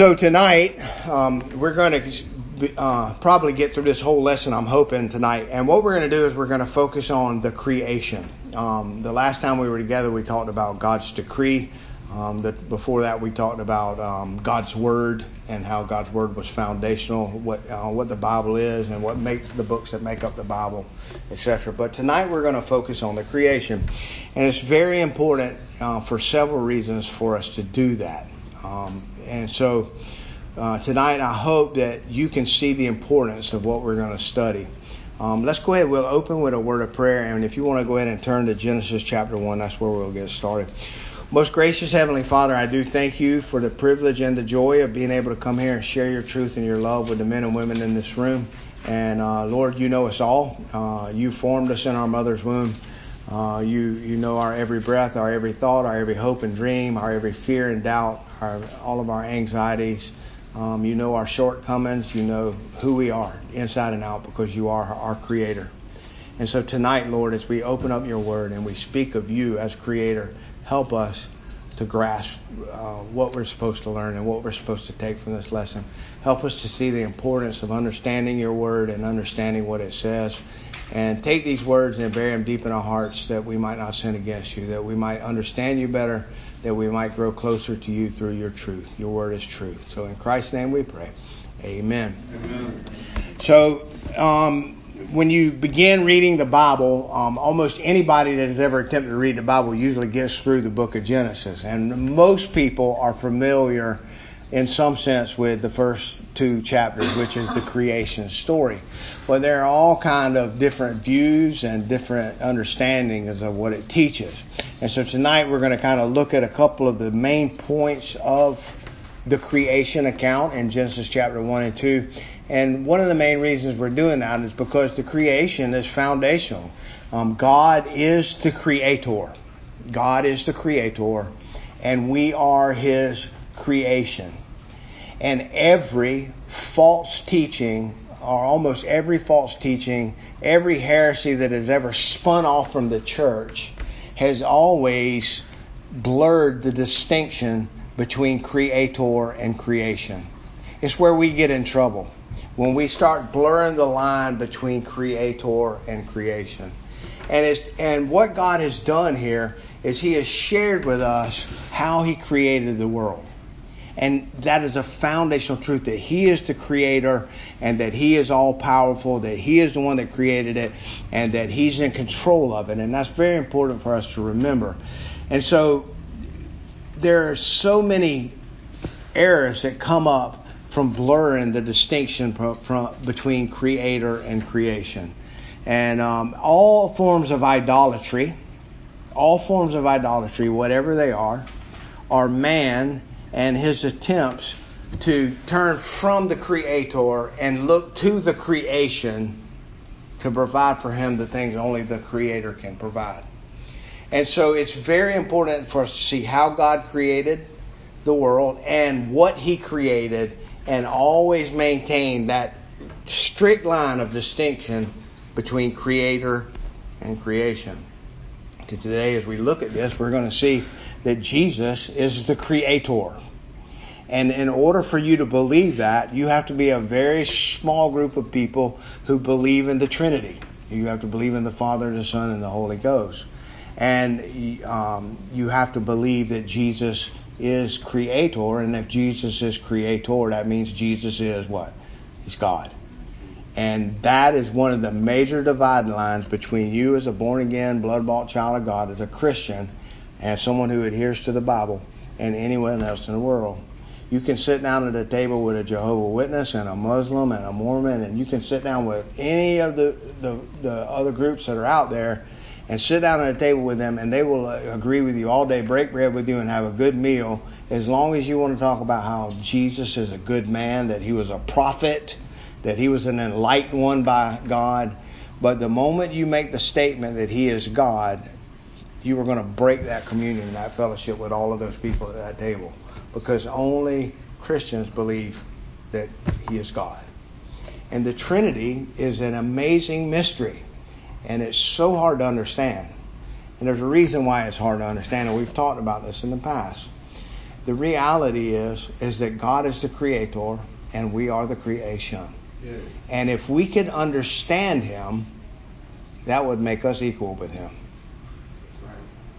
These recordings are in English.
So tonight, um, we're going to uh, probably get through this whole lesson, I'm hoping, tonight. And what we're going to do is we're going to focus on the creation. Um, the last time we were together, we talked about God's decree. Um, the, before that, we talked about um, God's word and how God's word was foundational, what uh, what the Bible is, and what makes the books that make up the Bible, etc. But tonight, we're going to focus on the creation, and it's very important uh, for several reasons for us to do that. Um, and so uh, tonight, I hope that you can see the importance of what we're going to study. Um, let's go ahead. We'll open with a word of prayer, and if you want to go ahead and turn to Genesis chapter one, that's where we'll get started. Most gracious Heavenly Father, I do thank you for the privilege and the joy of being able to come here and share your truth and your love with the men and women in this room. And uh, Lord, you know us all. Uh, you formed us in our mother's womb. Uh, you you know our every breath, our every thought, our every hope and dream, our every fear and doubt, our, all of our anxieties. Um, you know our shortcomings. You know who we are inside and out because you are our Creator. And so tonight, Lord, as we open up your Word and we speak of you as Creator, help us to grasp uh, what we're supposed to learn and what we're supposed to take from this lesson. Help us to see the importance of understanding your Word and understanding what it says and take these words and bury them deep in our hearts that we might not sin against you, that we might understand you better, that we might grow closer to you through your truth. Your word is truth. So in Christ's name we pray. Amen. Amen. So, um, when you begin reading the Bible, um, almost anybody that has ever attempted to read the Bible usually gets through the book of Genesis. And most people are familiar in some sense with the first two chapters, which is the creation story. But there are all kind of different views and different understandings of what it teaches. And so tonight we're going to kind of look at a couple of the main points of the creation account in Genesis chapter 1 and 2. And one of the main reasons we're doing that is because the creation is foundational. Um, God is the creator. God is the creator, and we are his creation. And every false teaching, or almost every false teaching, every heresy that has ever spun off from the church, has always blurred the distinction between creator and creation. It's where we get in trouble. When we start blurring the line between creator and creation. And, it's, and what God has done here is He has shared with us how He created the world. And that is a foundational truth that He is the creator and that He is all powerful, that He is the one that created it, and that He's in control of it. And that's very important for us to remember. And so there are so many errors that come up from blurring the distinction from, from, between creator and creation. And um, all forms of idolatry, all forms of idolatry, whatever they are, are man and his attempts to turn from the Creator and look to the creation to provide for him the things only the Creator can provide. And so it's very important for us to see how God created the world and what He created and always maintain that strict line of distinction between Creator and creation. Today, as we look at this, we're going to see that Jesus is the creator. And in order for you to believe that, you have to be a very small group of people who believe in the Trinity. You have to believe in the Father, the Son, and the Holy Ghost. And um, you have to believe that Jesus is creator. And if Jesus is creator, that means Jesus is what? He's God. And that is one of the major dividing lines between you as a born again, blood bought child of God, as a Christian, as someone who adheres to the Bible and anyone else in the world. You can sit down at a table with a Jehovah Witness and a Muslim and a Mormon, and you can sit down with any of the, the, the other groups that are out there and sit down at a table with them, and they will uh, agree with you all day, break bread with you, and have a good meal as long as you want to talk about how Jesus is a good man, that he was a prophet, that he was an enlightened one by God. But the moment you make the statement that he is God, you were going to break that communion, that fellowship with all of those people at that table. Because only Christians believe that He is God. And the Trinity is an amazing mystery. And it's so hard to understand. And there's a reason why it's hard to understand. And we've talked about this in the past. The reality is is that God is the creator and we are the creation. And if we could understand him, that would make us equal with him.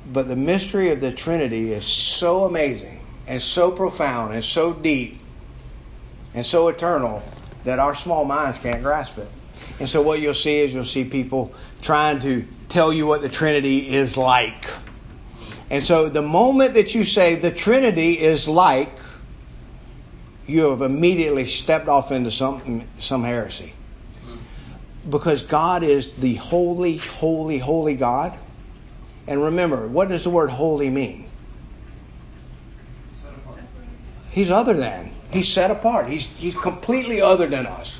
But the mystery of the Trinity is so amazing and so profound and so deep and so eternal that our small minds can't grasp it. And so what you'll see is you'll see people trying to tell you what the Trinity is like. And so the moment that you say the Trinity is like, you have immediately stepped off into some some heresy. Hmm. Because God is the holy, holy, holy God. And remember, what does the word holy mean? He's other than. He's set apart. He's, he's completely other than us.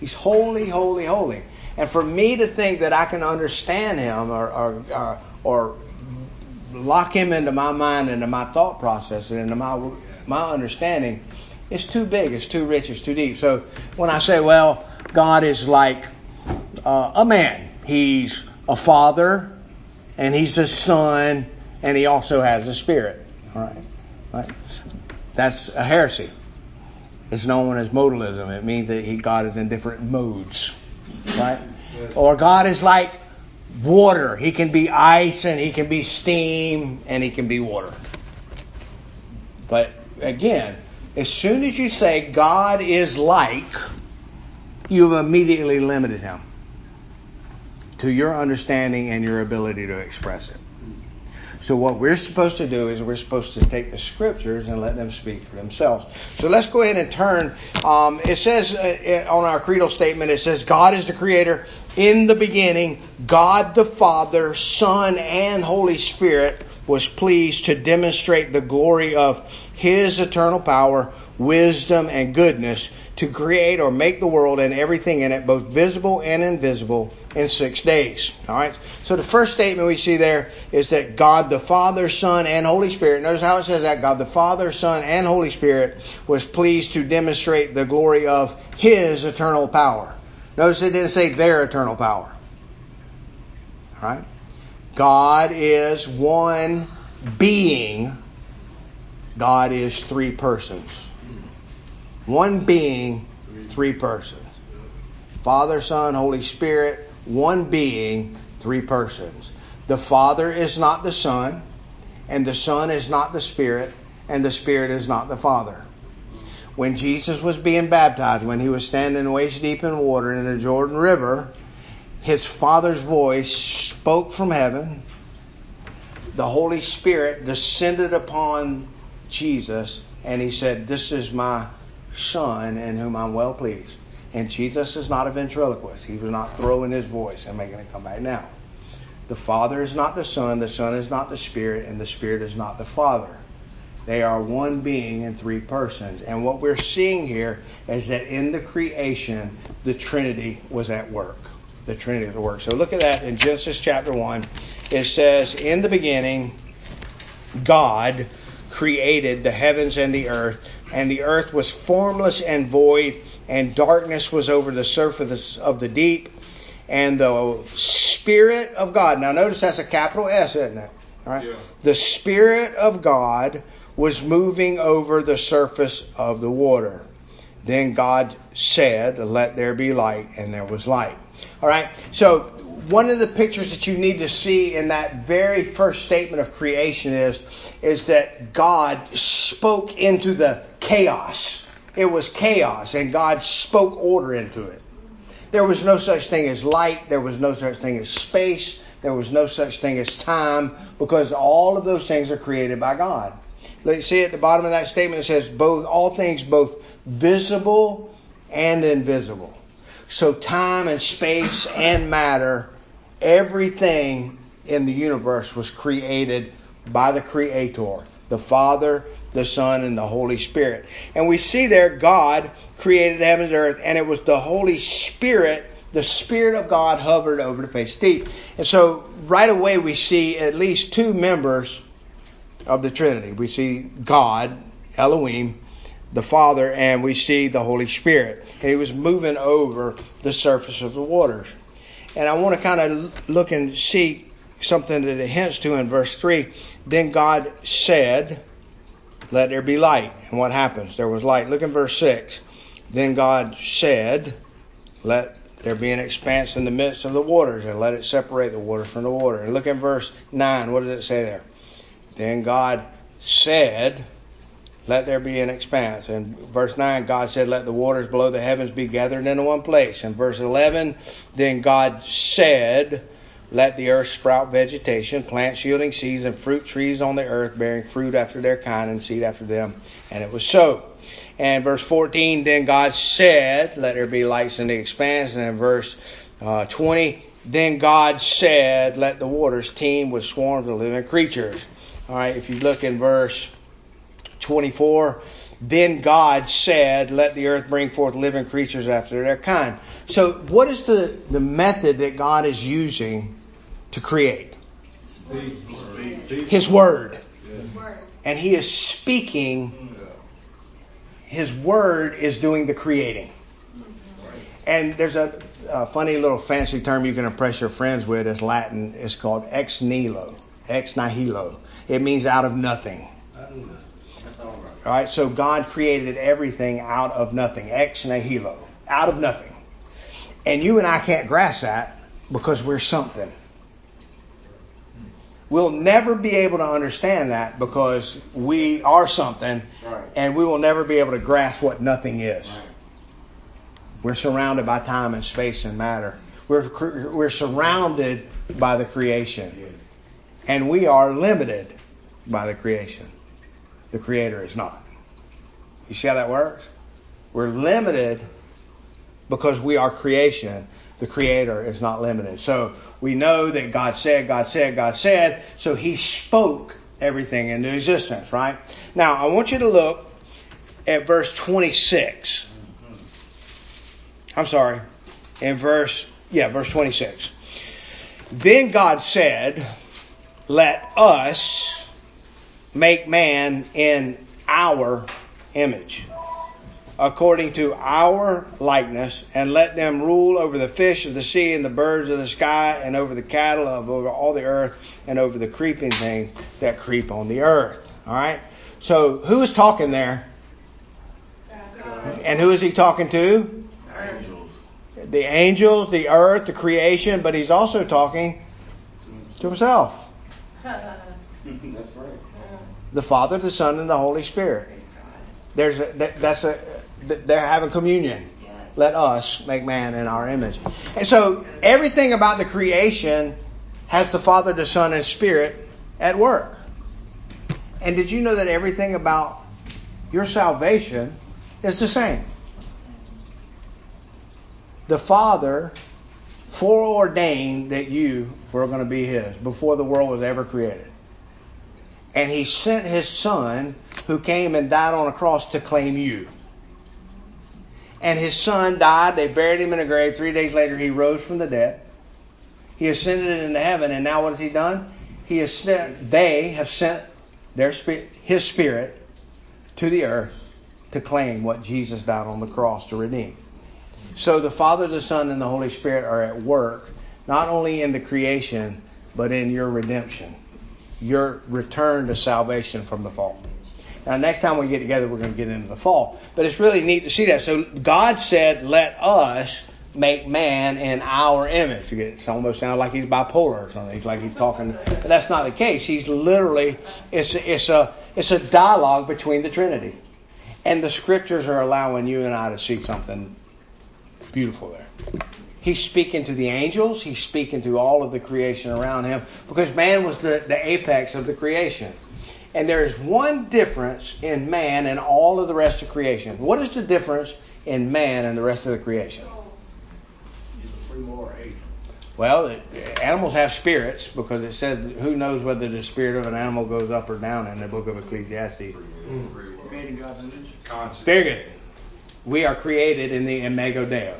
He's holy, holy, holy. And for me to think that I can understand him or, or, or, or lock him into my mind, into my thought process, and into my, my understanding, it's too big, it's too rich, it's too deep. So when I say, well, God is like uh, a man, he's a father, and he's a son, and he also has a spirit. All right. Right? That's a heresy. It's known as modalism. It means that he, God is in different modes. Right? Yes. Or God is like water. He can be ice and he can be steam and he can be water. But again, as soon as you say God is like, you've immediately limited him to your understanding and your ability to express it. So what we're supposed to do is we're supposed to take the scriptures and let them speak for themselves. So let's go ahead and turn. Um, it says uh, on our creedal statement, it says God is the creator. In the beginning, God the Father, Son, and Holy Spirit was pleased to demonstrate the glory of His eternal power, wisdom, and goodness to create or make the world and everything in it, both visible and invisible, in six days. All right. So the first statement we see there is that God the Father, Son, and Holy Spirit. Notice how it says that God the Father, Son, and Holy Spirit was pleased to demonstrate the glory of His eternal power. Notice it didn't say their eternal power. All right. God is one being. God is three persons. One being, three persons. Father, Son, Holy Spirit, one being, three persons. The Father is not the Son, and the Son is not the Spirit, and the Spirit is not the Father. When Jesus was being baptized, when he was standing waist deep in water in the Jordan River, his Father's voice spoke from heaven. The Holy Spirit descended upon Jesus, and he said, This is my Son in whom I'm well pleased. And Jesus is not a ventriloquist. He was not throwing his voice and making it come back now. The Father is not the Son, the Son is not the Spirit, and the Spirit is not the Father. They are one being in three persons. And what we're seeing here is that in the creation, the Trinity was at work. The Trinity was at work. So look at that in Genesis chapter 1. It says, In the beginning, God created the heavens and the earth and the earth was formless and void, and darkness was over the surface of the deep, and the Spirit of God. Now, notice that's a capital S, isn't it? All right. Yeah. The Spirit of God was moving over the surface of the water. Then God said, Let there be light, and there was light. All right. So one of the pictures that you need to see in that very first statement of creation is, is that God spoke into the chaos. It was chaos, and God spoke order into it. There was no such thing as light, there was no such thing as space, there was no such thing as time, because all of those things are created by God. Let's see at the bottom of that statement it says both all things both visible and invisible. So time and space and matter, everything in the universe was created by the Creator, the Father, the Son, and the Holy Spirit. And we see there God created the heavens and earth, and it was the Holy Spirit, the Spirit of God hovered over the face of deep. And so right away we see at least two members of the Trinity. We see God, Elohim, the Father, and we see the Holy Spirit. He was moving over the surface of the waters. And I want to kind of look and see something that it hints to in verse 3. Then God said, Let there be light. And what happens? There was light. Look in verse 6. Then God said, Let there be an expanse in the midst of the waters, and let it separate the waters from the water. And look in verse 9. What does it say there? Then God said, let there be an expanse. And verse 9, God said, Let the waters below the heavens be gathered into one place. And verse 11, then God said, Let the earth sprout vegetation, plants yielding seeds, and fruit trees on the earth, bearing fruit after their kind and seed after them. And it was so. And verse 14, then God said, Let there be lights in the expanse. And in verse uh, 20, then God said, Let the waters teem with swarms of living creatures. All right, if you look in verse 24, then God said, Let the earth bring forth living creatures after their kind. So, what is the, the method that God is using to create? His Word. And He is speaking, His Word is doing the creating. And there's a, a funny little fancy term you can impress your friends with It's Latin. It's called ex nihilo. Ex nihilo. It means out of nothing. All right, so God created everything out of nothing, ex nihilo, out of nothing. And you and I can't grasp that because we're something. We'll never be able to understand that because we are something, right. and we will never be able to grasp what nothing is. Right. We're surrounded by time and space and matter. We're, we're surrounded by the creation. Yes. And we are limited by the creation. The Creator is not. You see how that works? We're limited because we are creation. The Creator is not limited. So we know that God said, God said, God said. So He spoke everything into existence, right? Now, I want you to look at verse 26. I'm sorry. In verse, yeah, verse 26. Then God said, Let us make man in our image, according to our likeness, and let them rule over the fish of the sea and the birds of the sky, and over the cattle of over all the earth, and over the creeping things that creep on the earth. All right. So who is talking there? And who is he talking to? The angels, the earth, the creation, but he's also talking to himself. That's right the Father, the Son, and the Holy Spirit. There's a, that's a they're having communion. Let us make man in our image. And so everything about the creation has the Father, the Son, and Spirit at work. And did you know that everything about your salvation is the same? The Father foreordained that you were going to be His before the world was ever created and he sent his son who came and died on a cross to claim you. And his son died. They buried him in a grave. Three days later, he rose from the dead. He ascended into heaven. And now what has he done? He has sent, they have sent their spirit, his spirit to the earth to claim what Jesus died on the cross to redeem. So the Father, the Son, and the Holy Spirit are at work, not only in the creation, but in your redemption your return to salvation from the fall. Now, next time we get together, we're going to get into the fall. But it's really neat to see that. So God said, "Let us make man in our image." It almost sounds like he's bipolar or something. He's like he's talking, but that's not the case. He's literally it's it's a it's a dialogue between the Trinity, and the Scriptures are allowing you and I to see something beautiful there. He's speaking to the angels. He's speaking to all of the creation around him because man was the, the apex of the creation. And there is one difference in man and all of the rest of creation. What is the difference in man and the rest of the creation? He's a free moral agent. Well, animals have spirits because it said, who knows whether the spirit of an animal goes up or down in the book of Ecclesiastes. Creating God's image. Very good. We are created in the Imago Dei.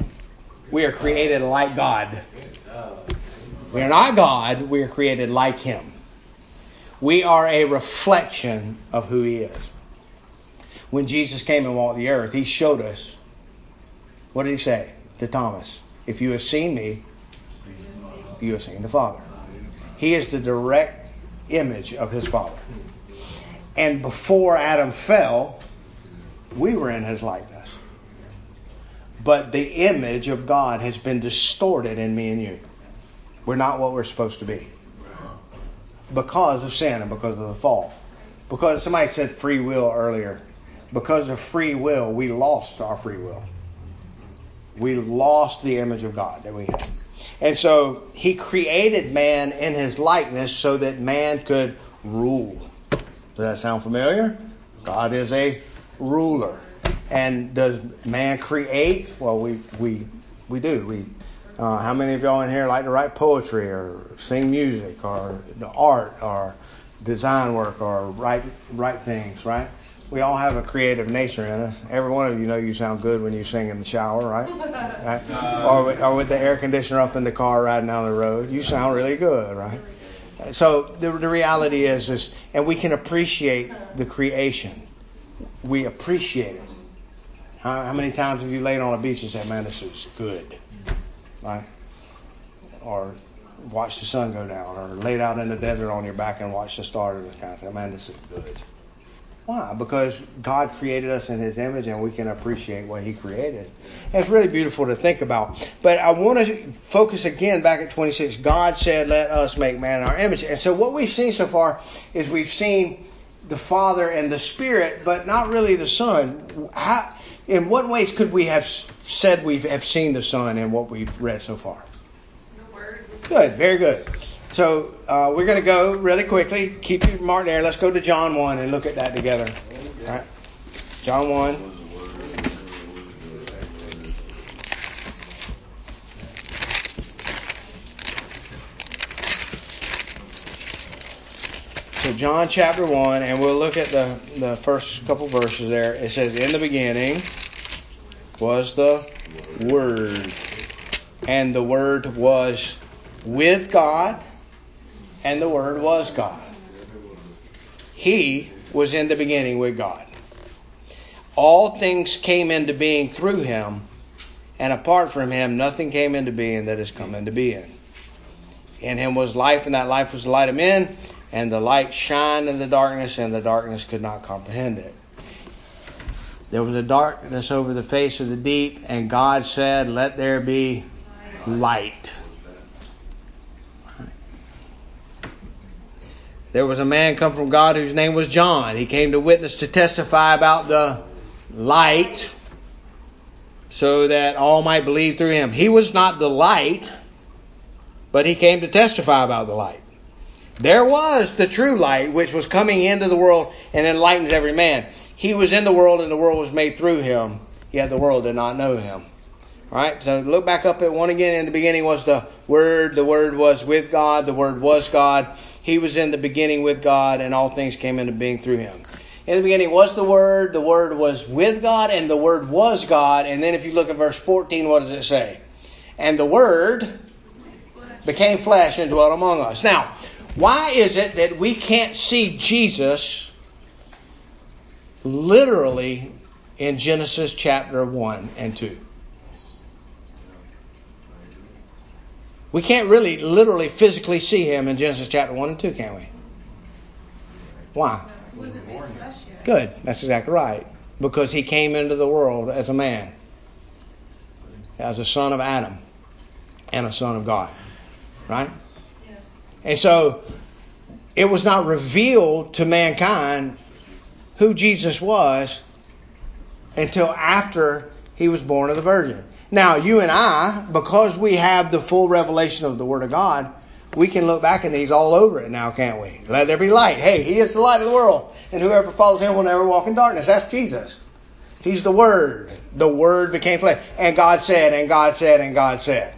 We are created like God. We are not God, we are created like Him. We are a reflection of who He is. When Jesus came and walked the earth, He showed us. What did He say to Thomas? If you have seen me, you have seen the Father. He is the direct image of his Father. And before Adam fell, we were in his likeness. But the image of God has been distorted in me and you. We're not what we're supposed to be. Because of sin and because of the fall. Because somebody said free will earlier. Because of free will, we lost our free will. We lost the image of God that we had. And so he created man in his likeness so that man could rule. Does that sound familiar? God is a ruler. And does man create? Well, we we we do. We uh, how many of y'all in here like to write poetry or sing music or art or design work or write write things, right? We all have a creative nature in us. Every one of you know you sound good when you sing in the shower, right? right? Or, with, or with the air conditioner up in the car riding down the road, you sound really good, right? So the, the reality is, is, and we can appreciate the creation. We appreciate it. How, how many times have you laid on a beach and said, "Man, this is good," right? Or watched the sun go down, or laid out in the desert on your back and watched the stars, and kind of thing. Man, this is good. Why? Because God created us in His image and we can appreciate what He created. And it's really beautiful to think about. But I want to focus again back at 26. God said, Let us make man in our image. And so what we've seen so far is we've seen the Father and the Spirit, but not really the Son. How, in what ways could we have said we have seen the Son in what we've read so far? The Word. Good, very good. So uh, we're going to go really quickly. Keep your mark there. Let's go to John 1 and look at that together. All right. John 1. John chapter 1, and we'll look at the, the first couple verses there. It says, In the beginning was the Word, and the Word was with God and the Word was God. He was in the beginning with God. All things came into being through him, and apart from him, nothing came into being that has come into being. In him was life, and that life was the light of men, and the light shined in the darkness, and the darkness could not comprehend it. There was a darkness over the face of the deep, and God said, Let there be light. There was a man come from God whose name was John. He came to witness to testify about the light so that all might believe through him. He was not the light, but he came to testify about the light. There was the true light which was coming into the world and enlightens every man. He was in the world and the world was made through him, yet the world did not know him. All right, so look back up at one again. In the beginning was the Word. The Word was with God. The Word was God. He was in the beginning with God, and all things came into being through him. In the beginning was the Word. The Word was with God, and the Word was God. And then if you look at verse 14, what does it say? And the Word became flesh and dwelt among us. Now, why is it that we can't see Jesus literally in Genesis chapter 1 and 2? We can't really literally physically see him in Genesis chapter 1 and 2, can we? Why? Good. That's exactly right. Because he came into the world as a man, as a son of Adam, and a son of God. Right? And so it was not revealed to mankind who Jesus was until after he was born of the Virgin. Now, you and I, because we have the full revelation of the Word of God, we can look back and He's all over it now, can't we? Let there be light. Hey, He is the light of the world, and whoever follows Him will never walk in darkness. That's Jesus. He's the Word. The Word became flesh. And God said, and God said, and God said.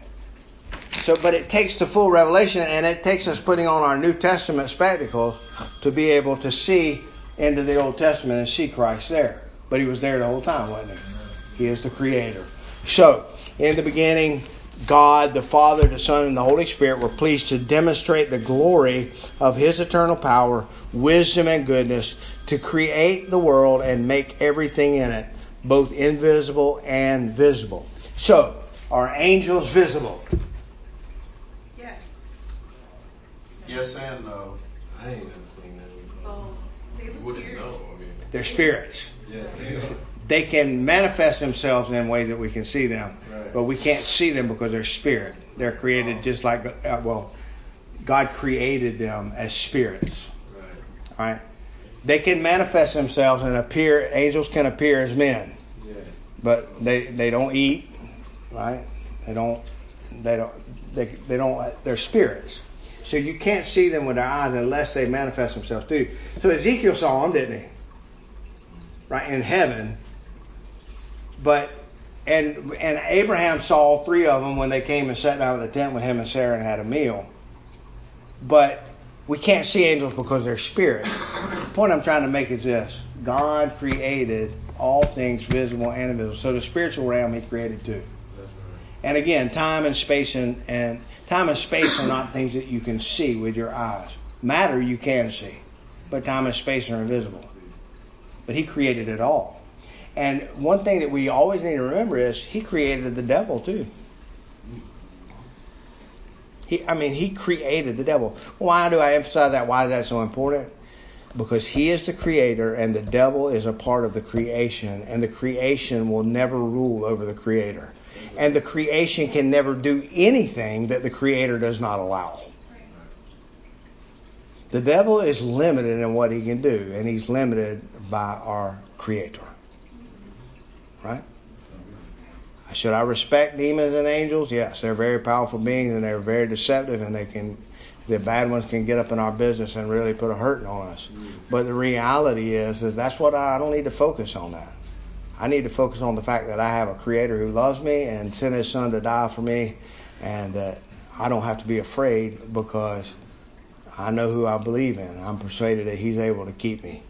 So, but it takes the full revelation, and it takes us putting on our New Testament spectacles to be able to see into the Old Testament and see Christ there. But He was there the whole time, wasn't He? He is the Creator. So, in the beginning, God, the Father, the Son, and the Holy Spirit were pleased to demonstrate the glory of His eternal power, wisdom, and goodness to create the world and make everything in it, both invisible and visible. So, are angels visible? Yes. Yes and no. I ain't never seen that. Oh, they wouldn't know. I mean, they're spirits. Yeah, they can manifest themselves in ways that we can see them, right. but we can't see them because they're spirit. They're created just like uh, well, God created them as spirits. Right. right. They can manifest themselves and appear. Angels can appear as men, yeah. but they they don't eat. Right. They don't. They don't. They they don't. They're spirits. So you can't see them with their eyes unless they manifest themselves too. So Ezekiel saw them, didn't he? Right in heaven, but and and Abraham saw three of them when they came and sat down at the tent with him and Sarah and had a meal. But we can't see angels because they're spirit. The point I'm trying to make is this: God created all things visible and invisible. So the spiritual realm He created too. And again, time and space and, and time and space are not things that you can see with your eyes. Matter you can see, but time and space are invisible. But He created it all. And one thing that we always need to remember is he created the devil too. He, I mean, he created the devil. Why do I emphasize that? Why is that so important? Because he is the creator and the devil is a part of the creation, and the creation will never rule over the creator. And the creation can never do anything that the creator does not allow. The devil is limited in what he can do, and he's limited by our creator. Right? Should I respect demons and angels? Yes, they're very powerful beings and they're very deceptive and they can the bad ones can get up in our business and really put a hurting on us. But the reality is is that's what I, I don't need to focus on that. I need to focus on the fact that I have a creator who loves me and sent his son to die for me and that I don't have to be afraid because I know who I believe in. I'm persuaded that he's able to keep me.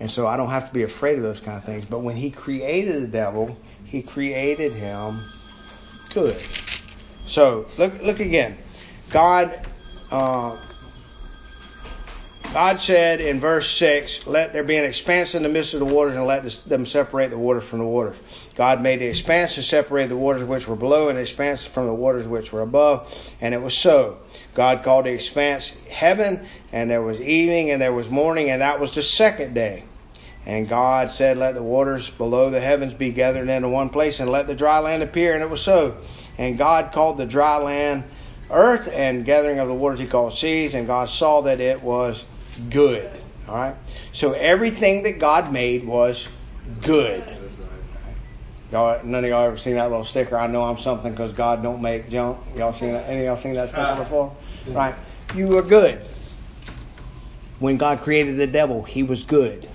And so I don't have to be afraid of those kind of things. But when he created the devil, he created him good. So look look again. God uh, God said in verse 6, Let there be an expanse in the midst of the waters, and let them separate the waters from the waters. God made the expanse to separate the waters which were below, and the expanse from the waters which were above, and it was so. God called the expanse heaven, and there was evening, and there was morning, and that was the second day. And God said, Let the waters below the heavens be gathered into one place, and let the dry land appear, and it was so. And God called the dry land earth, and gathering of the waters he called seas, and God saw that it was good. All right. So everything that God made was good. Y'all, none of y'all ever seen that little sticker? I know I'm something because God don't make junk. Y'all seen that? Any of y'all seen that sticker before? Right. You were good. When God created the devil, he was good.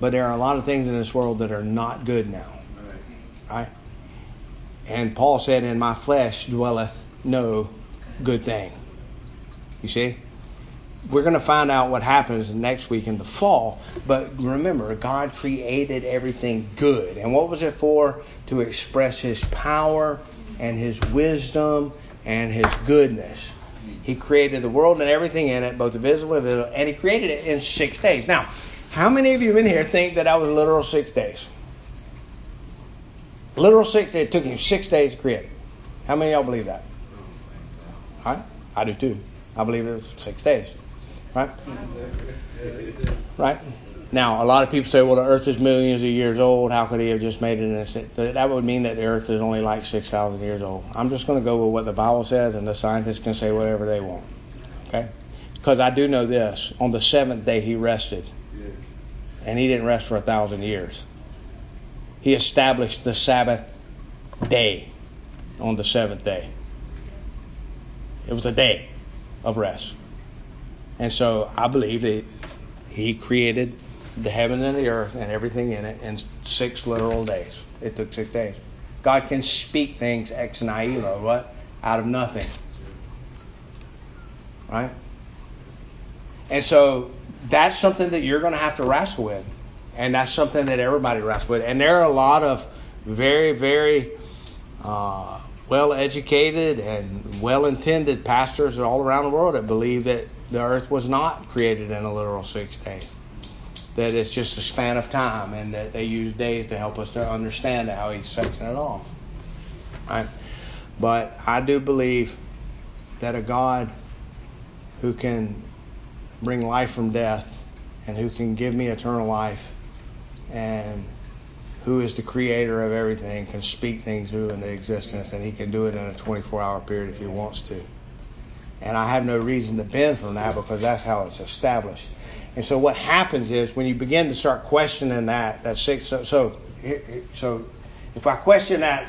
But there are a lot of things in this world that are not good now. Right? And Paul said, In my flesh dwelleth no good thing. You see? We're going to find out what happens next week in the fall. But remember, God created everything good. And what was it for? To express His power and His wisdom and His goodness. He created the world and everything in it, both the visible and invisible, and He created it in six days. Now, how many of you in here think that that was literal six days? Literal six days. It took Him six days to create it. How many of y'all believe that? All right? I do too. I believe it was six days. Right? Right? Now, a lot of people say, well, the earth is millions of years old. How could he have just made it in a That would mean that the earth is only like 6,000 years old. I'm just going to go with what the Bible says, and the scientists can say whatever they want. Okay? Because I do know this. On the seventh day, he rested. And he didn't rest for a thousand years. He established the Sabbath day on the seventh day. It was a day of rest. And so I believe that He created the heaven and the earth and everything in it in six literal days. It took six days. God can speak things ex nihilo, what? Out of nothing. Right? And so that's something that you're going to have to wrestle with. And that's something that everybody wrestles with. And there are a lot of very, very uh, well educated and well intended pastors all around the world that believe that the earth was not created in a literal six days. That it's just a span of time, and that they use days to help us to understand how He's sectioned it off. Right? But I do believe that a God who can bring life from death and who can give me eternal life and who is the creator of everything, can speak things into existence, and he can do it in a 24 hour period if he wants to. And I have no reason to bend from that because that's how it's established. And so what happens is when you begin to start questioning that, that six, so, so, so if I question that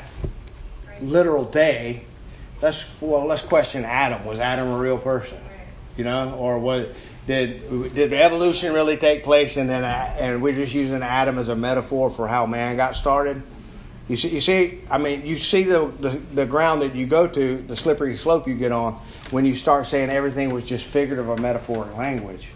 literal day, let's, well, let's question Adam. Was Adam a real person? You know, or was, did, did evolution really take place and then, and we're just using Adam as a metaphor for how man got started? You see, you see, I mean, you see the, the, the ground that you go to, the slippery slope you get on when you start saying everything was just figurative or metaphoric language.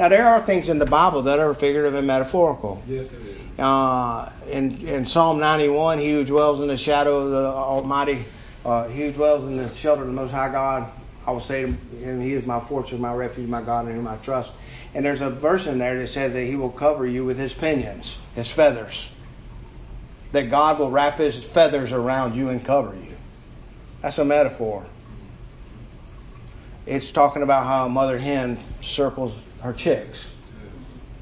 Now there are things in the Bible that are figurative and metaphorical. Yes, it is. Uh, in, in Psalm 91, he who dwells in the shadow of the Almighty, uh, he who dwells in the shelter of the Most High God, I will say to him, He is my fortress, my refuge, my God, in whom I trust. And there's a verse in there that says that He will cover you with His pinions, His feathers. That God will wrap His feathers around you and cover you. That's a metaphor. It's talking about how a mother hen circles her chicks.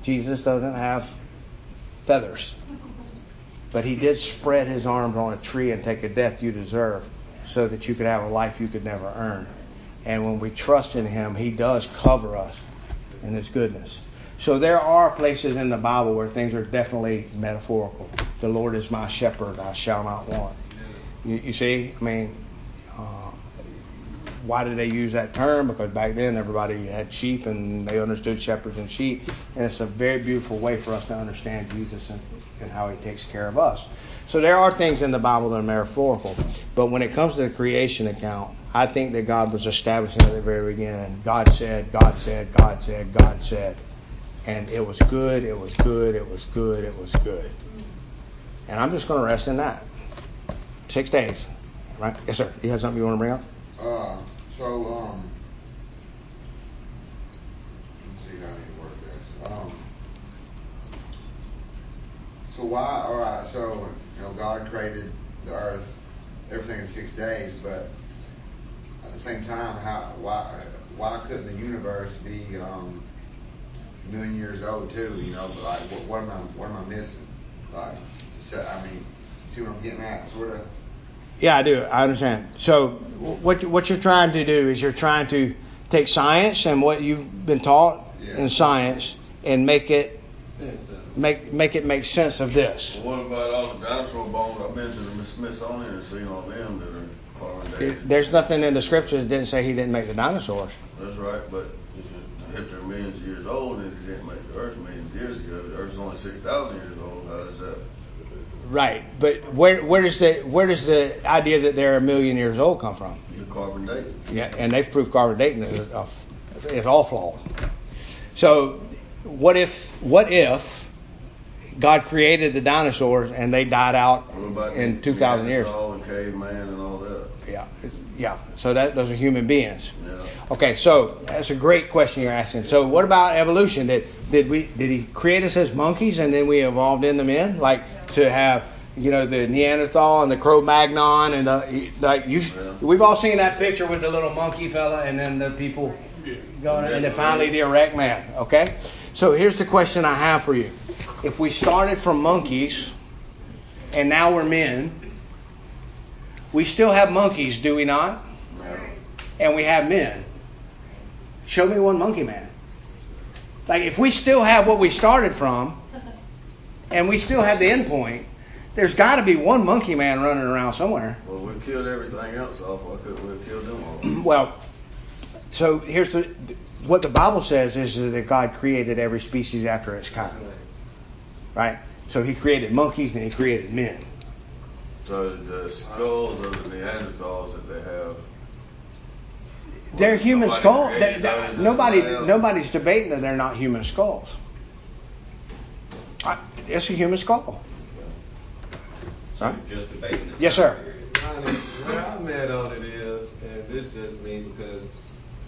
Jesus doesn't have feathers. But he did spread his arms on a tree and take a death you deserve so that you could have a life you could never earn. And when we trust in him, he does cover us in his goodness. So there are places in the Bible where things are definitely metaphorical. The Lord is my shepherd, I shall not want. You, you see, I mean, uh, why did they use that term? Because back then everybody had sheep and they understood shepherds and sheep. And it's a very beautiful way for us to understand Jesus and, and how he takes care of us. So there are things in the Bible that are metaphorical. But when it comes to the creation account, I think that God was establishing at the very beginning. God said, God said, God said, God said. And it was good, it was good, it was good, it was good. And I'm just going to rest in that. Six days. Right? Yes, sir. You have something you want to bring up? Uh, so, um, let's see how to word this. Um, so why, alright, so, you know, God created the earth, everything in six days, but at the same time, how, why, why couldn't the universe be, um, million years old too, you know, but like, what, what am I, what am I missing? Like, I mean, see what I'm getting at, sorta? Yeah, I do. I understand. So what what you're trying to do is you're trying to take science and what you've been taught Yeah. in science and make it Sense of it. make make it make sense of this. Well, what about all the dinosaur bones? I've been to the Smithsonian and seen all them that are foreign dated. There's nothing in the scriptures that didn't say he didn't make the dinosaurs. That's right, but if, they're millions of years old and he didn't make the Earth millions of years ago, the Earth's only six thousand years old. How does that? Right. But where where does the where does the idea that they're a million years old come from? The carbon dating. Yeah, and they've proved carbon dating is, is all flawed. So what if what if God created the dinosaurs and they died out in two thousand years? And caveman and all that? Yeah, yeah. So that those are human beings. Yeah. Okay, so that's a great question you're asking. So what about evolution? Did did we did he create us as monkeys and then we evolved into men? Like to have you know the Neanderthal and the Cro-Magnon and the like you Yeah. we've all seen that picture with the little monkey fella and then the people going and then finally the erect man. Okay, so here's the question I have for you: If we started from monkeys and now we're men, we still have monkeys, do we not? And we have men. Show me one monkey man. Like if we still have what we started from, and we still have the end point, there's got to be one monkey man running around somewhere. Well, we killed everything else off. Why couldn't we have killed them all? Well, so here's the what the Bible says is that God created every species after its kind, right? So He created monkeys and He created men. So the skulls of the Neanderthals that they have. They're human skulls. created They- they- those nobody, nobody's debating that they're not human skulls. I- It's a human skull. Right? Just debating the Yes, sir. period. Honest, where I'm at on it is, and this just me because,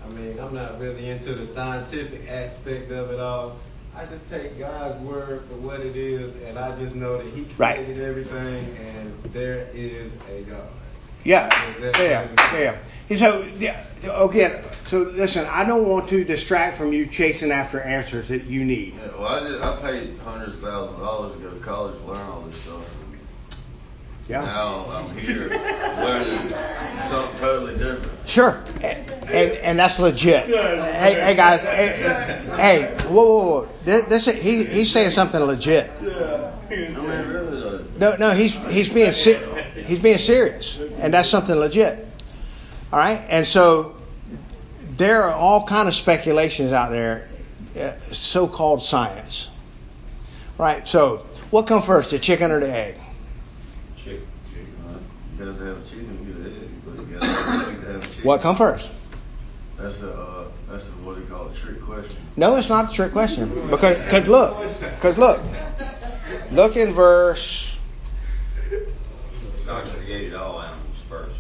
I mean, I'm not really into the scientific aspect of it all. I just take God's word for what it is, and I just know that He Right. created everything, and there is a God. Yeah, yeah, yeah. yeah. So yeah, again, so listen, I don't want to distract from you chasing after answers that you need. Yeah, well, I did. I paid hundreds of thousands of dollars to go to college to learn all this stuff. Yeah. Now I'm here learning something totally different. Sure, and and, and that's legit. Hey, hey guys, hey, hey, whoa, whoa, whoa. This, this he he's saying something legit. I mean, really, though. No, no, he's he's being se- he's being serious, and that's something legit. All right, and so there are all kind of speculations out there, uh, so-called science. Right. So, what come first, the chicken or the egg? You to have chicken to get an egg, but you gotta have to have chicken. What come first? That's a uh, that's a what do you call a Trick question. No, it's not a trick question because cause look, because look, look in verse. God created all animals first.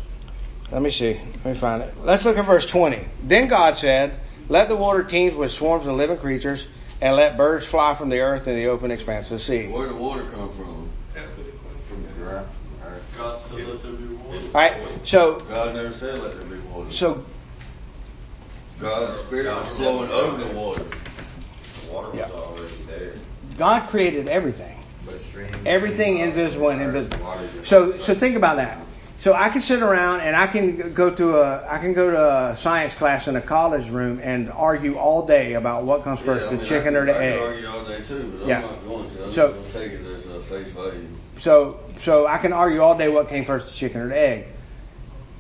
Let me see. Let me find it. Let's look at verse 20. Then God said, Let the water teem with swarms of living creatures, and let birds fly from the earth in the open expanse of the sea. Where did the water come from? from? God said let there be water. right. So, God never said let there be water. so God's spirit was flowing over the water. The water was Yeah. already there. God created everything. But streams. Everything invisible and invisible. So, so think about that. So I can sit around and I can go to a I can go to a science class in a college room and argue all day about what comes first, Yeah, I the mean, chicken I or the could, I egg. argue all day too, but Yeah. I'm not going to. I'm So- just gonna take it as a face value. So, so I can argue all day what came first, the chicken or the egg.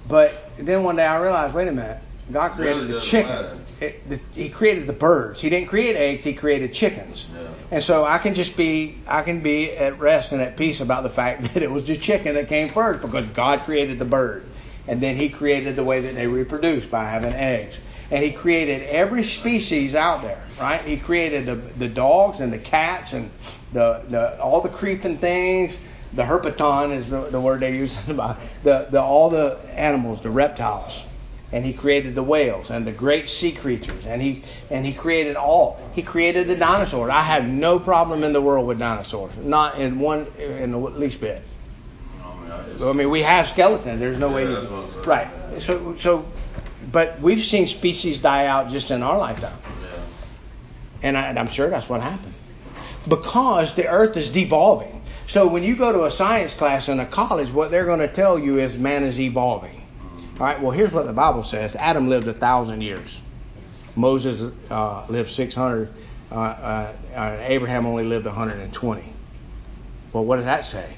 But then one day I realized, wait a minute, God created Really the chicken. It, the, he created the birds. He didn't create eggs. He created chickens. Yeah. And so I can just be, I can be at rest and at peace about the fact that it was the chicken that came first because God created the bird, and then He created the way that they reproduce by having eggs. And He created every species out there, right? He created the, the dogs and the cats and the, the all the creeping things. The herpeton is the, the word they use about the, the all the animals, the reptiles. And he created the whales and the great sea creatures. And he and he created all. He created the dinosaurs. I have no problem in the world with dinosaurs. Not in one in the least bit. I mean, we have skeletons. There's no way Yeah, saying. right. So so but we've seen species die out just in our lifetime. Yeah. and, I, and i'm sure that's what happened. Because the earth is devolving so when you go to a science class in a college what they're going to tell you is man is evolving all right, well, here's what the Bible says Adam lived a thousand years, Moses uh, lived 600, uh, uh, uh, Abraham only lived 120. Well, what does that say?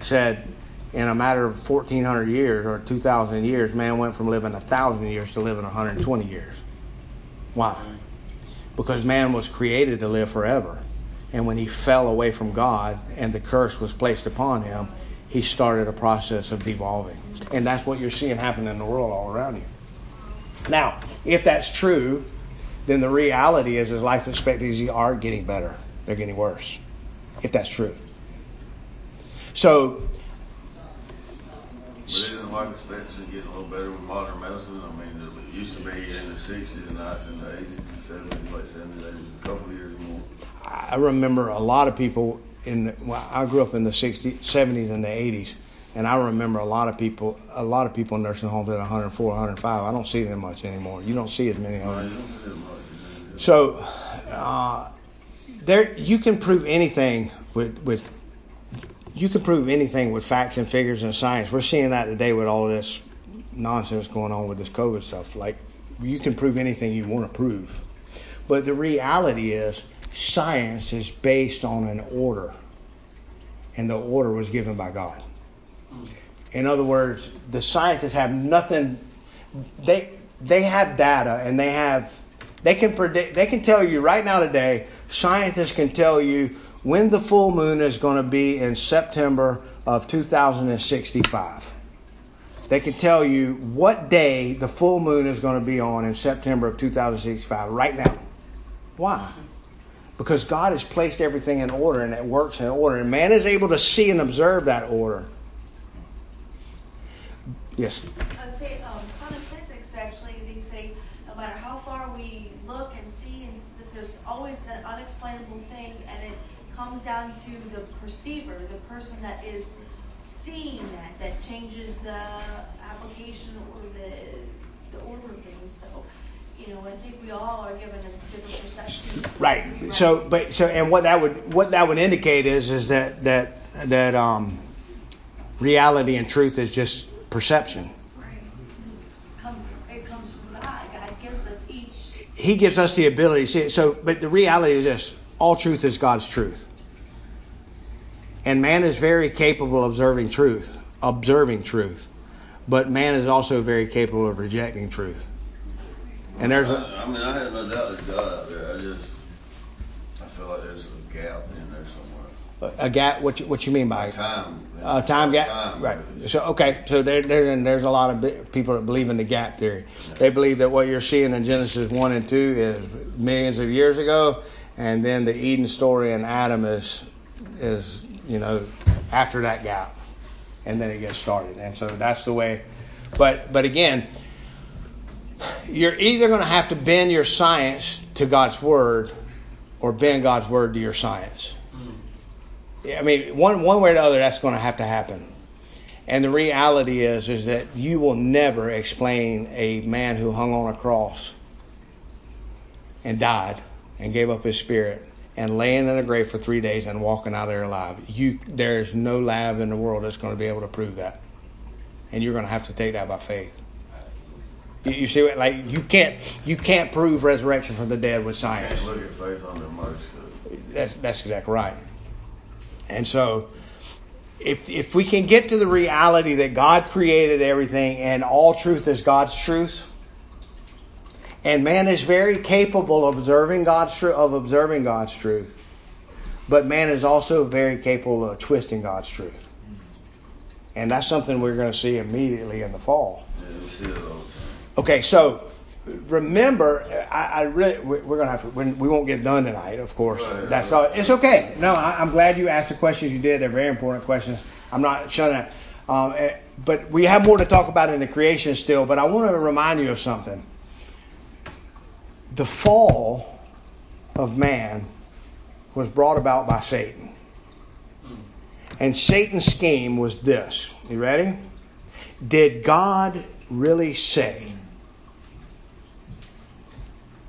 It said in a matter of 1,400 years or 2,000 years, man went from living a thousand years to living 120 years. Why? Because man was created to live forever. And when he fell away from God and the curse was placed upon him, he started a process of devolving. And that's what you're seeing happen in the world all around you. Now, if that's true, then the reality is his life expectancies are getting better. They're getting worse. If that's true. So But isn't life expectancy getting a little better with modern medicine? I mean, it used to be in the 60s and 90s and the 80s and 70s, late 70s, 80s, a couple of years more. I remember a lot of people in. The, well, I grew up in the 60s, 70s, and the 80s, and I remember a lot of people, a lot of people in nursing homes at 104, 105. I don't see them much anymore. You don't see as many of them. you don't see it much. you know. So, uh, there you can prove anything with with you can prove anything with facts and figures and science. We're seeing that today with all this nonsense going on with this COVID stuff. Like you can prove anything you want to prove, but the reality is science is based on an order, and the order was given by God. In other words, the scientists have nothing. They they have data and they have they can predict. They can tell you right now today. Scientists can tell you when the full moon is going to be in September of 2065. They can tell you what day the full moon is going to be on in September of 2065 right now. Why? Because God has placed everything in order and it works in order. And man is able to see and observe that order. Yes. I say, um, quantum physics actually, they say no matter how far we look and see, and there's always an unexplainable thing, and it comes down to the perceiver, the person that is seeing that that changes the application or the the order of things. So, you know, I think we all are given a different perception. Right. So, but so, and what that would what that would indicate is is that that that um, reality and truth is just perception. Right. Come from, it comes from God. God gives us each. He gives us the ability to see it. So, but the reality is this: all truth is God's truth, and man is very capable of observing truth, observing truth, but man is also very capable of rejecting truth. And there's a I, mean, I have no doubt there's God out there. I just, I feel like there's a gap in there somewhere. a gap. What you, what you mean by Time. Uh, time gap, Time. right? So okay, so there, there, there's a lot of people that believe in the gap theory. They believe that what you're seeing in Genesis one and two is millions of years ago, and then the Eden story and Adam is, is you know, after that gap, and then it gets started. And so that's the way. But but again, you're either going to have to bend your science to God's word, or bend God's word to your science. Mm. I mean, one one way or the other, that's going to have to happen. And the reality is, is that you will never explain a man who hung on a cross and died and gave up his spirit and laying in a grave for three days and walking out of there alive. You, there's no lab in the world that's going to be able to prove that, and you're going to have to take that by faith. You, you see what? Like you can't, you can't prove resurrection from the dead with science. Can't look at faith under That's that's exactly right. And so, if if we can get to the reality that God created everything and all truth is God's truth, and man is very capable of observing God's truth of observing God's truth, but man is also very capable of twisting God's truth. And that's something we're going to see immediately in the fall. Yeah, we see it all the time. Okay, so remember, I, I really we- we're gonna have to. We won't get done tonight, of course. Right. That's all. It's okay. No, I, I'm glad you asked the questions you did. They're very important questions. I'm not shutting up. Um, eh, but we have more to talk about in the creation still. But I want to remind you of something. The fall of man was brought about by Satan. And Satan's scheme was this. You ready? Did God really say?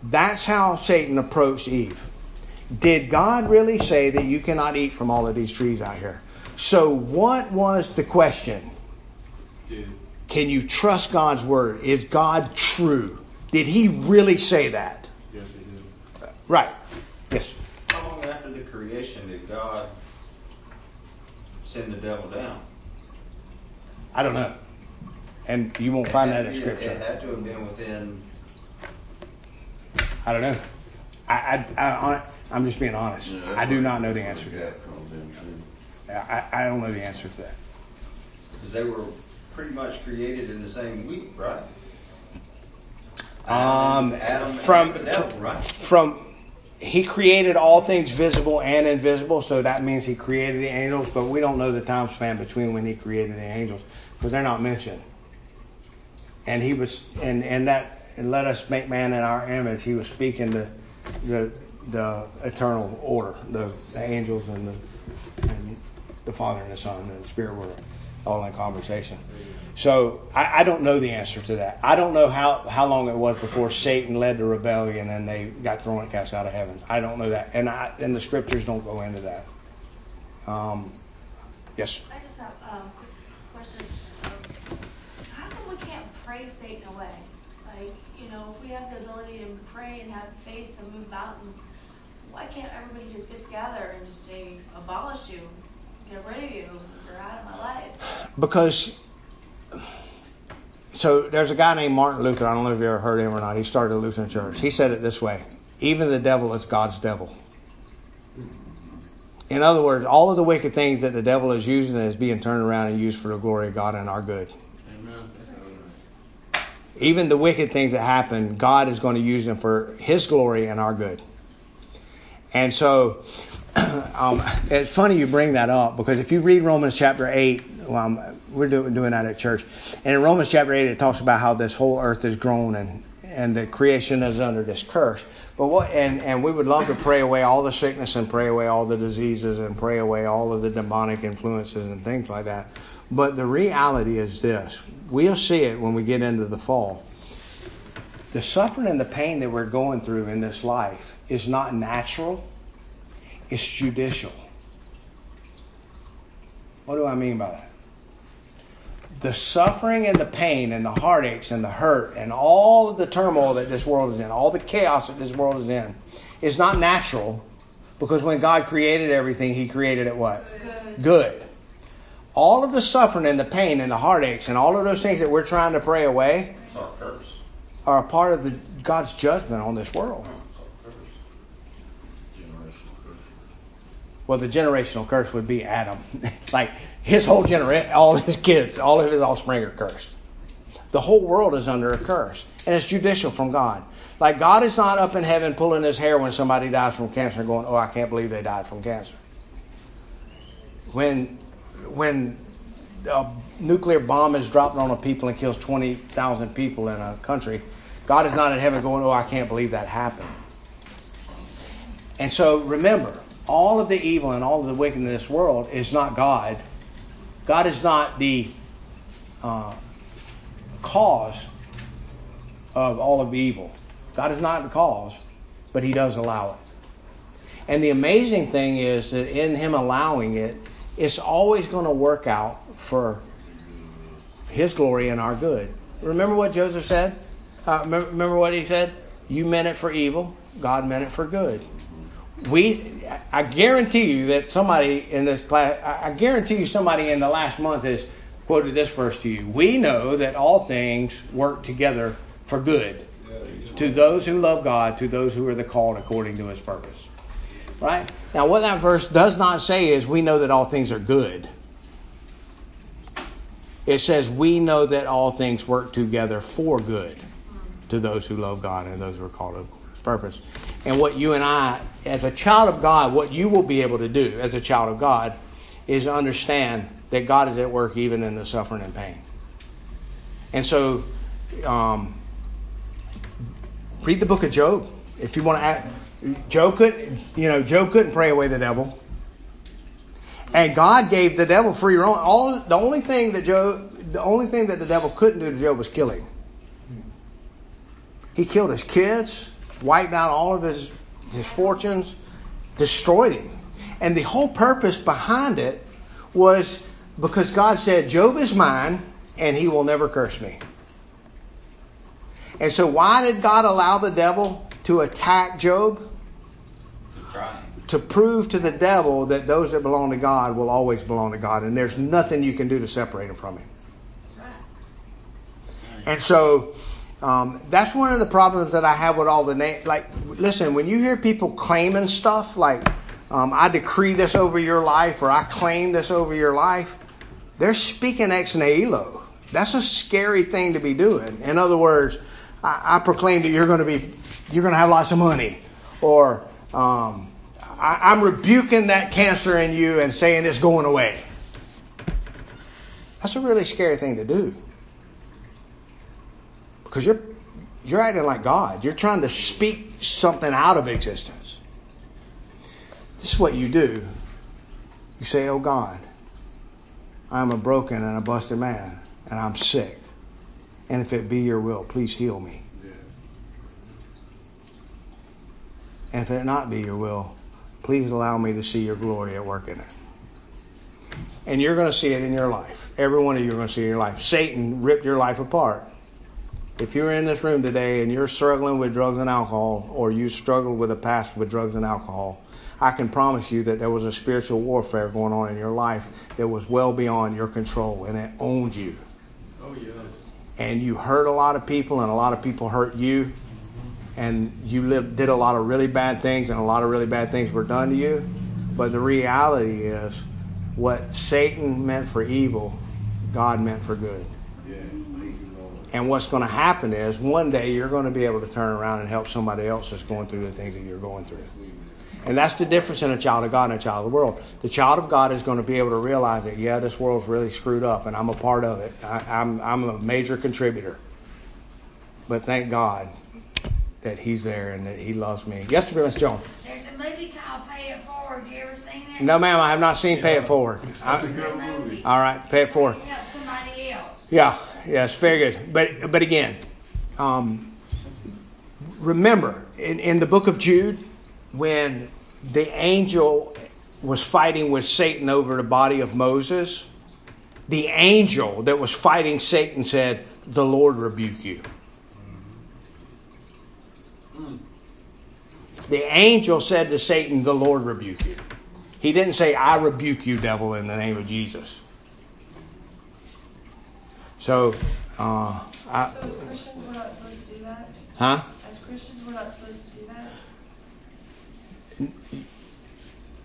That's how Satan approached Eve. Did God really say that you cannot eat from all of these trees out here? So, what was the question? Dude. Can you trust God's word? Is God true? Did he really say that? Yes, he did. Right. Yes. How long after the creation did God send the devil down? I don't know. And you won't find that in It had to be- It Scripture. had to have been within, I don't know. I, I, I, I'm just being honest. Yeah, I do where- not know the answer to that. gap comes in, too. I, I don't know the answer to that. because they were pretty much created in the same week, right? Um, Adam from, the devil, from, right? from he created all things visible and invisible, so that means he created the angels, but we don't know the time span between when he created the angels because they're not mentioned. And he was, and and that, and let us make man in our image. He was speaking to the the eternal order, the, the angels and the and the Father and the Son and the Spirit were all in conversation. So I, I don't know the answer to that. I don't know how, how long it was before Satan led the rebellion and they got thrown and cast out of heaven. I don't know that, and I and the scriptures don't go into that. Um, yes. I just have um, quick question. Um, How come we can't pray Satan away? Like, you know, if we have the ability to pray and have faith and move mountains, why can't everybody just get together and just say, abolish you, get rid of you, you're out of my life? Because so there's a guy named Martin Luther. I don't know if you ever heard him or not. He started a Lutheran church. He said it this way: even the devil is God's devil. In other words, all of the wicked things that the devil is using is being turned around and used for the glory of God and our good. Even the wicked things that happen, God is going to use them for His glory and our good. And so, um, it's funny you bring that up because if you read Romans chapter 8, um, we're doing, doing that at church. And in Romans chapter 8, it talks about how this whole earth is grown and, and the creation is under this curse. But what and and we would love to pray away all the sickness and pray away all the diseases and pray away all of the demonic influences and things like that. But the reality is this: we'll see it when we get into the fall. The suffering and the pain that we're going through in this life is not natural; it's judicial. What do I mean by that? The suffering and the pain and the heartaches and the hurt and all of the turmoil that this world is in, all the chaos that this world is in, is not natural because when God created everything, He created it what? Good. Good. All of the suffering and the pain and the heartaches and all of those things that we're trying to pray away are a part of the, God's judgment on this world. Well, the generational curse would be Adam. like his whole generation, all his kids, all of his offspring are cursed. The whole world is under a curse, and it's judicial from God. Like God is not up in heaven pulling his hair when somebody dies from cancer and going, "Oh, I can't believe they died from cancer." When when a nuclear bomb is dropped on a people and kills 20,000 people in a country, God is not in heaven going, "Oh, I can't believe that happened." And so remember, all of the evil and all of the wickedness in this world is not God. God is not the uh, cause of all of evil. God is not the cause, but He does allow it. And the amazing thing is that in Him allowing it, it's always going to work out for His glory and our good. Remember what Joseph said? Uh, remember, what he said? You meant it for evil, God meant it for good we I guarantee you that somebody in this class I guarantee you somebody in the last month has quoted this verse to you. We know that all things work together for good to those who love God, to those who are the called according to his purpose. Right? Now what that verse does not say is we know that all things are good. It says we know that all things work together for good to those who love God and those who are called according to his purpose. And what you and I, as a child of God, what you will be able to do as a child of God is understand that God is at work even in the suffering and pain. And so, um, read the book of Job. If you want to add, Job couldn't, you know, Job couldn't pray away the devil. And God gave the devil free rein. All the only thing that Job, the only thing that the devil couldn't do to Job was kill him. He killed his kids wiped out all of his, his fortunes, destroyed him. And the whole purpose behind it was because God said, Job is mine and he will never curse me. And so, why did God allow the devil to attack Job? To prove to the devil that those that belong to God will always belong to God, and there's nothing you can do to separate them from Him. And so, um, that's one of the problems that I have with all the names. Like, listen, when you hear people claiming stuff like, um, I decree this over your life or I claim this over your life, they're speaking ex nihilo. That's a scary thing to be doing. In other words, I, I proclaim that you're going to be, you're going to have lots of money, or um, I, I'm rebuking that cancer in you and saying it's going away. That's a really scary thing to do because you're you're acting like God. You're trying to speak something out of existence. This is what you do. You say, "Oh God, I'm a broken and a busted man, and I'm sick. And if it be your will, please heal me. And if it not be your will, please allow me to see your glory at work in it. And you're going to see it in your life. Every one of you are going to see it in your life. Satan ripped your life apart. If you're in this room today and you're struggling with drugs and alcohol, or you struggled with a past with drugs and alcohol, I can promise you that there was a spiritual warfare going on in your life that was well beyond your control and it owned you. Oh, yes. And you hurt a lot of people and a lot of people hurt you. And you lived, did a lot of really bad things and a lot of really bad things were done to you. But the reality is what Satan meant for evil, God meant for good. And what's going to happen is one day you're going to be able to turn around and help somebody else that's going through the things that you're going through. And that's the difference in a child of God and a child of the world. The child of God is going to be able to realize that, yeah, this world's really screwed up and I'm a part of it. I, I'm, I'm a major contributor. but thank God that He's there and that He loves me. Yes, Miss Jones. There's a movie called Pay It Forward. You ever seen it? No, ma'am, I have not seen Pay It Forward. That's a I- good movie. all right, Pay It Forward. Help somebody else. Yeah, it's very good. But but again, um, remember in, in the book of Jude, when the angel was fighting with Satan over the body of Moses, the angel that was fighting Satan said, "The Lord rebuke you." The angel said to Satan, "The Lord rebuke you." He didn't say, "I rebuke you, devil, in the name of Jesus." So, uh, I, So as Christians, we're not supposed to do that? huh? As Christians, we're not supposed to do that?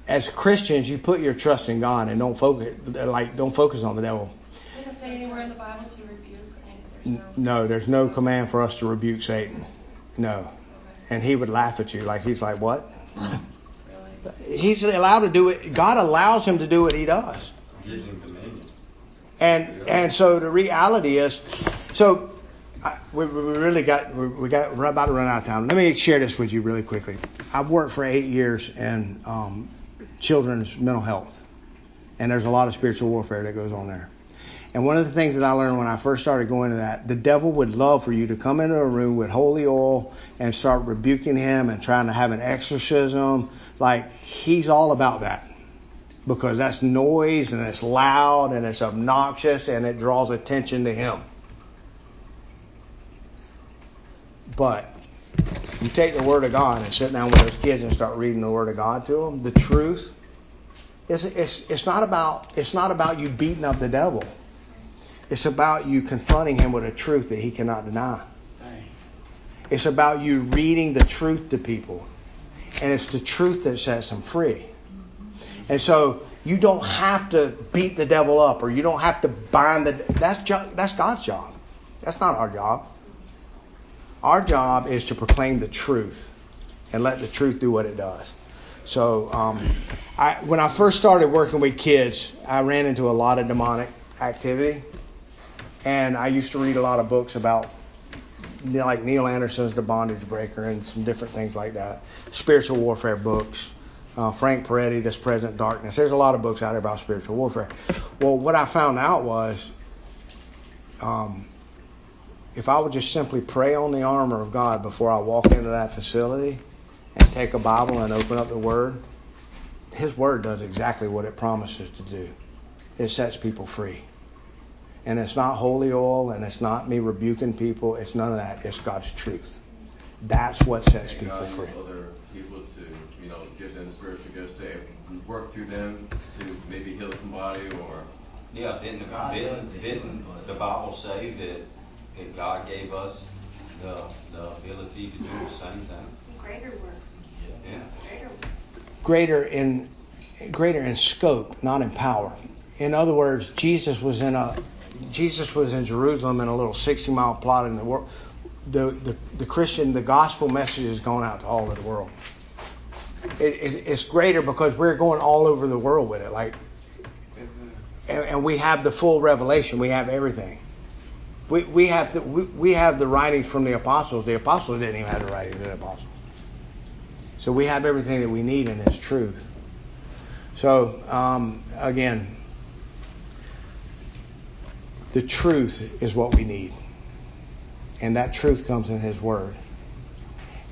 As Christians, you put your trust in God and don't focus, like, don't focus on the devil. It doesn't say anywhere in the Bible to rebuke, N- and there's no. No, there's no command for us to rebuke Satan. No, and he would laugh at you like he's like, what? Really? He's allowed to do it. God allows him to do what he does. Gives him dominion. And and so the reality is, so we, we really got we, we got we're about to run out of time. Let me share this with you really quickly. I've worked for eight years in um, children's mental health, and there's a lot of spiritual warfare that goes on there. And one of the things that I learned when I first started going to that, the devil would love for you to come into a room with holy oil and start rebuking him and trying to have an exorcism. Like he's all about that because that's noise and it's loud and it's obnoxious and it draws attention to him. But you take the Word of God and sit down with those kids and start reading the Word of God to them, the truth. It's, it's, it's not about it's not about you beating up the devil. It's about you confronting him with a truth that he cannot deny. It's about you reading the truth to people. And it's the truth that sets them free. And so you don't have to beat the devil up or you don't have to bind the that's that's God's job. That's not our job. Our job is to proclaim the truth and let the truth do what it does. So um, I, when I first started working with kids, I ran into a lot of demonic activity, and I used to read a lot of books about like Neil Anderson's The Bondage Breaker and some different things like that, spiritual warfare books. Uh, Frank Peretti, This Present Darkness. There's a lot of books out there about spiritual warfare. Well, what I found out was um, if I would just simply pray on the armor of God before I walk into that facility and take a Bible and open up the Word, His Word does exactly what it promises to do. It sets people free. And it's not holy oil and it's not me rebuking people. It's none of that. It's God's truth. That's what sets And people God free. use other people to, you know, give them spiritual gifts to work through them to maybe heal somebody or. Yeah, didn't, God didn't, the didn't the Bible say that, that God gave us the, the ability to do the same thing? Greater works. Yeah. Greater works. greater in greater in scope, not in power. In other words, Jesus was in a Jesus was in Jerusalem in a little 60 mile plot in the world. The, the, the Christian, the gospel message has gone out to all of the world. It, it, it's greater because we're going all over the world with it. Like, and, and we have the full revelation. We have everything. We, we have the, we, we have the writings from the apostles. The apostles didn't even have the writings of the apostles. So we have everything that we need in His truth. So um, again, the truth is what we need, and that truth comes in His Word.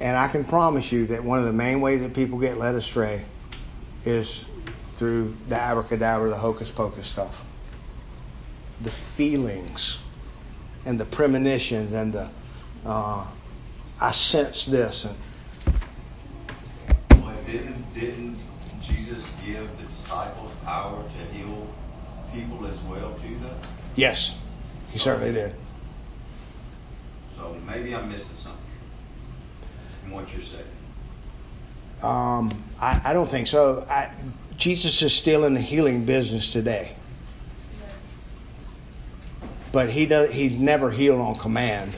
And I can promise you that one of the main ways that people get led astray is through the abracadabra, the hocus pocus stuff, the feelings, and the premonitions, and the uh, I sense this and Well, didn't, didn't Jesus give the disciples power to heal people as well too though? yes, He certainly did. So maybe I'm missing something in what you're saying. Um, I, I don't think so. I, Jesus is still in the healing business today, but he does. He's never healed on command.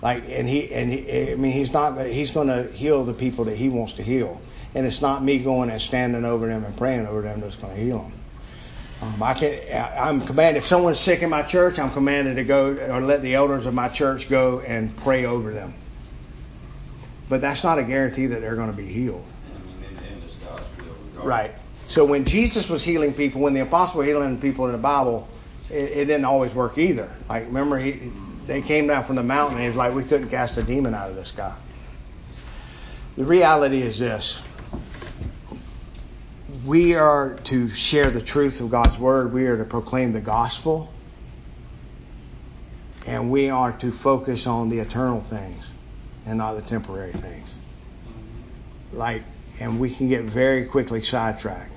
Like, and he and he, I mean, he's not. He's going to heal the people that he wants to heal, and it's not me going and standing over them and praying over them that's going to heal them. Um, I can, I'm commanded, if someone's sick in my church, I'm commanded to go or let the elders of my church go and pray over them. But that's not a guarantee that they're going to be healed. I. Right. So when Jesus was healing people, when the apostles were healing people in the Bible, it, it didn't always work either. Like remember, he they came down from the mountain and he was like, we couldn't cast a demon out of this guy. The reality is this. We are to share the truth of God's word. We are to proclaim the gospel. And we are to focus on the eternal things and not the temporary things. Like, and we can get very quickly sidetracked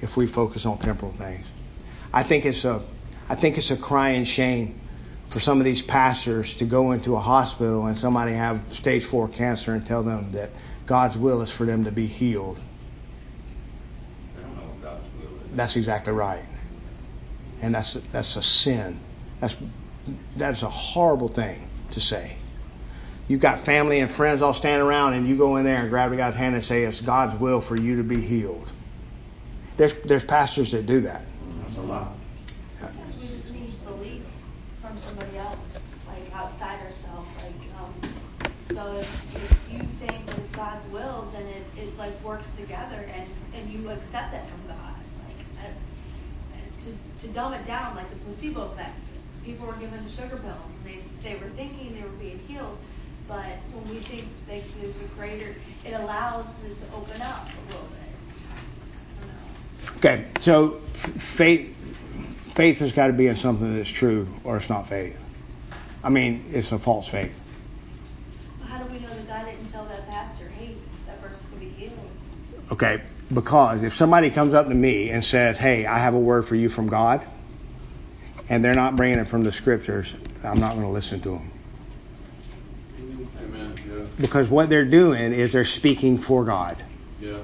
if we focus on temporal things. I think it's a, I think it's a crying shame for some of these pastors to go into a hospital and somebody have stage four cancer and tell them that God's will is for them to be healed. They don't know what God's will is. That's exactly right. And that's that's a sin. That's that's a horrible thing to say. You've got family and friends all standing around, and you go in there and grab the guy's hand and say, "It's God's will for you to be healed." There's there's pastors that do that. That's a lot. Sometimes we just need belief from somebody else, like outside ourselves. Like, um, so if, if you think that it's God's will, then it, it like works together, and and you accept that from God. Like, and, and to to dumb it down, like the placebo effect. People were given the sugar pills, and they they were thinking they were being healed. But when we think that there's a greater, it allows it to open up a little bit. I don't know. Okay, so faith faith has got to be in something that's true, or it's not faith. I mean, it's a false faith. How do we know that God didn't tell that pastor, hey, that person's gonna be healed? Okay, because if somebody comes up to me and says, "Hey, I have a word for you from God," and they're not bringing it from the scriptures, I'm not going to listen to them. Amen. Yeah. Because what they're doing is they're speaking for God. Yeah.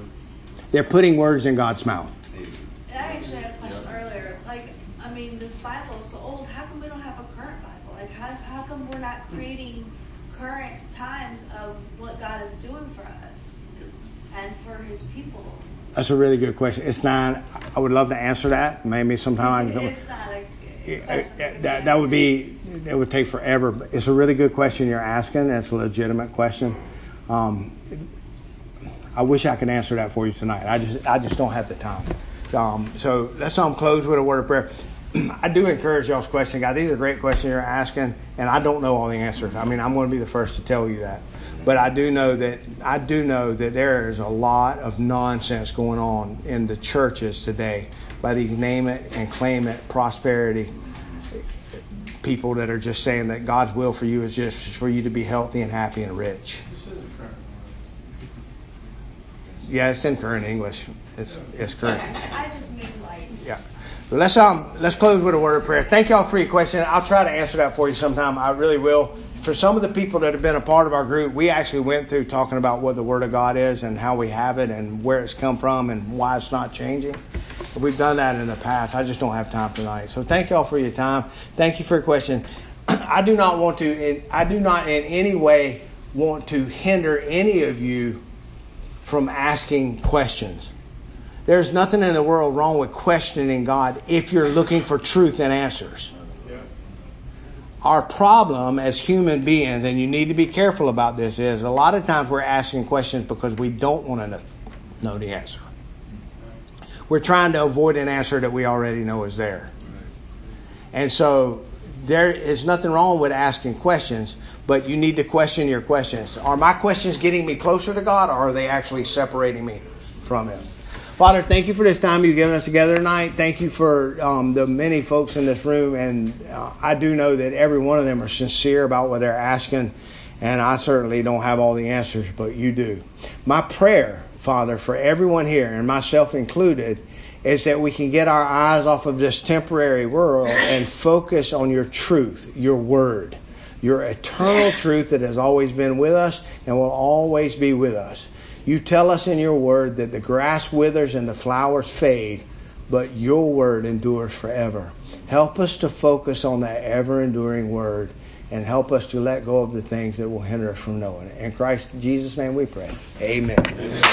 They're putting words in God's mouth. I actually had a question earlier, like, I mean, this Bible's so old, how come we don't have a current Bible? Like, how, how come we're not creating current times of what God is doing for us and for his people? That's a really good question. It's not. I would love to answer that. Maybe sometime I can. It's not a. That, that would be it would take forever. But it's a really good question you're asking. It's a legitimate question. Um, I wish I could answer that for you tonight. I just I just don't have the time. Um, so let's um, close with a word of prayer. I do encourage y'all's question, guys. These are great questions you're asking, and I don't know all the answers. I mean, I'm going to be the first to tell you that. But I do know that I do know that there is a lot of nonsense going on in the churches today by these name it and claim it prosperity people that are just saying that God's will for you is just for you to be healthy and happy and rich. This is a Yeah, it's in current English. It's it's current. I just mean like, Yeah. Let's um let's close with a word of prayer. Thank y'all for your question. I'll try to answer that for you sometime. I really will. For some of the people that have been a part of our group, we actually went through talking about what the Word of God is and how we have it and where it's come from and why it's not changing. We've done that in the past. I just don't have time tonight. So thank y'all for your time. Thank you for your question. I do not want to. I do not in any way want to hinder any of you from asking questions. There's nothing in the world wrong with questioning God if you're looking for truth and answers. Our problem as human beings, and you need to be careful about this, is a lot of times we're asking questions because we don't want to know, know the answer. We're trying to avoid an answer that we already know is there. And so there is nothing wrong with asking questions, but you need to question your questions. Are my questions getting me closer to God, or are they actually separating me from Him? Father, thank you for this time you've given us together tonight. Thank you for um, the many folks in this room, and uh, I do know that every one of them are sincere about what they're asking, and I certainly don't have all the answers, but you do. My prayer, Father, for everyone here, and myself included, is that we can get our eyes off of this temporary world and focus on your truth, your word, your eternal truth that has always been with us and will always be with us. You tell us in your word that the grass withers and the flowers fade, but your word endures forever. Help us to focus on that ever enduring word and help us to let go of the things that will hinder us from knowing it. In Christ Jesus' name we pray. Amen.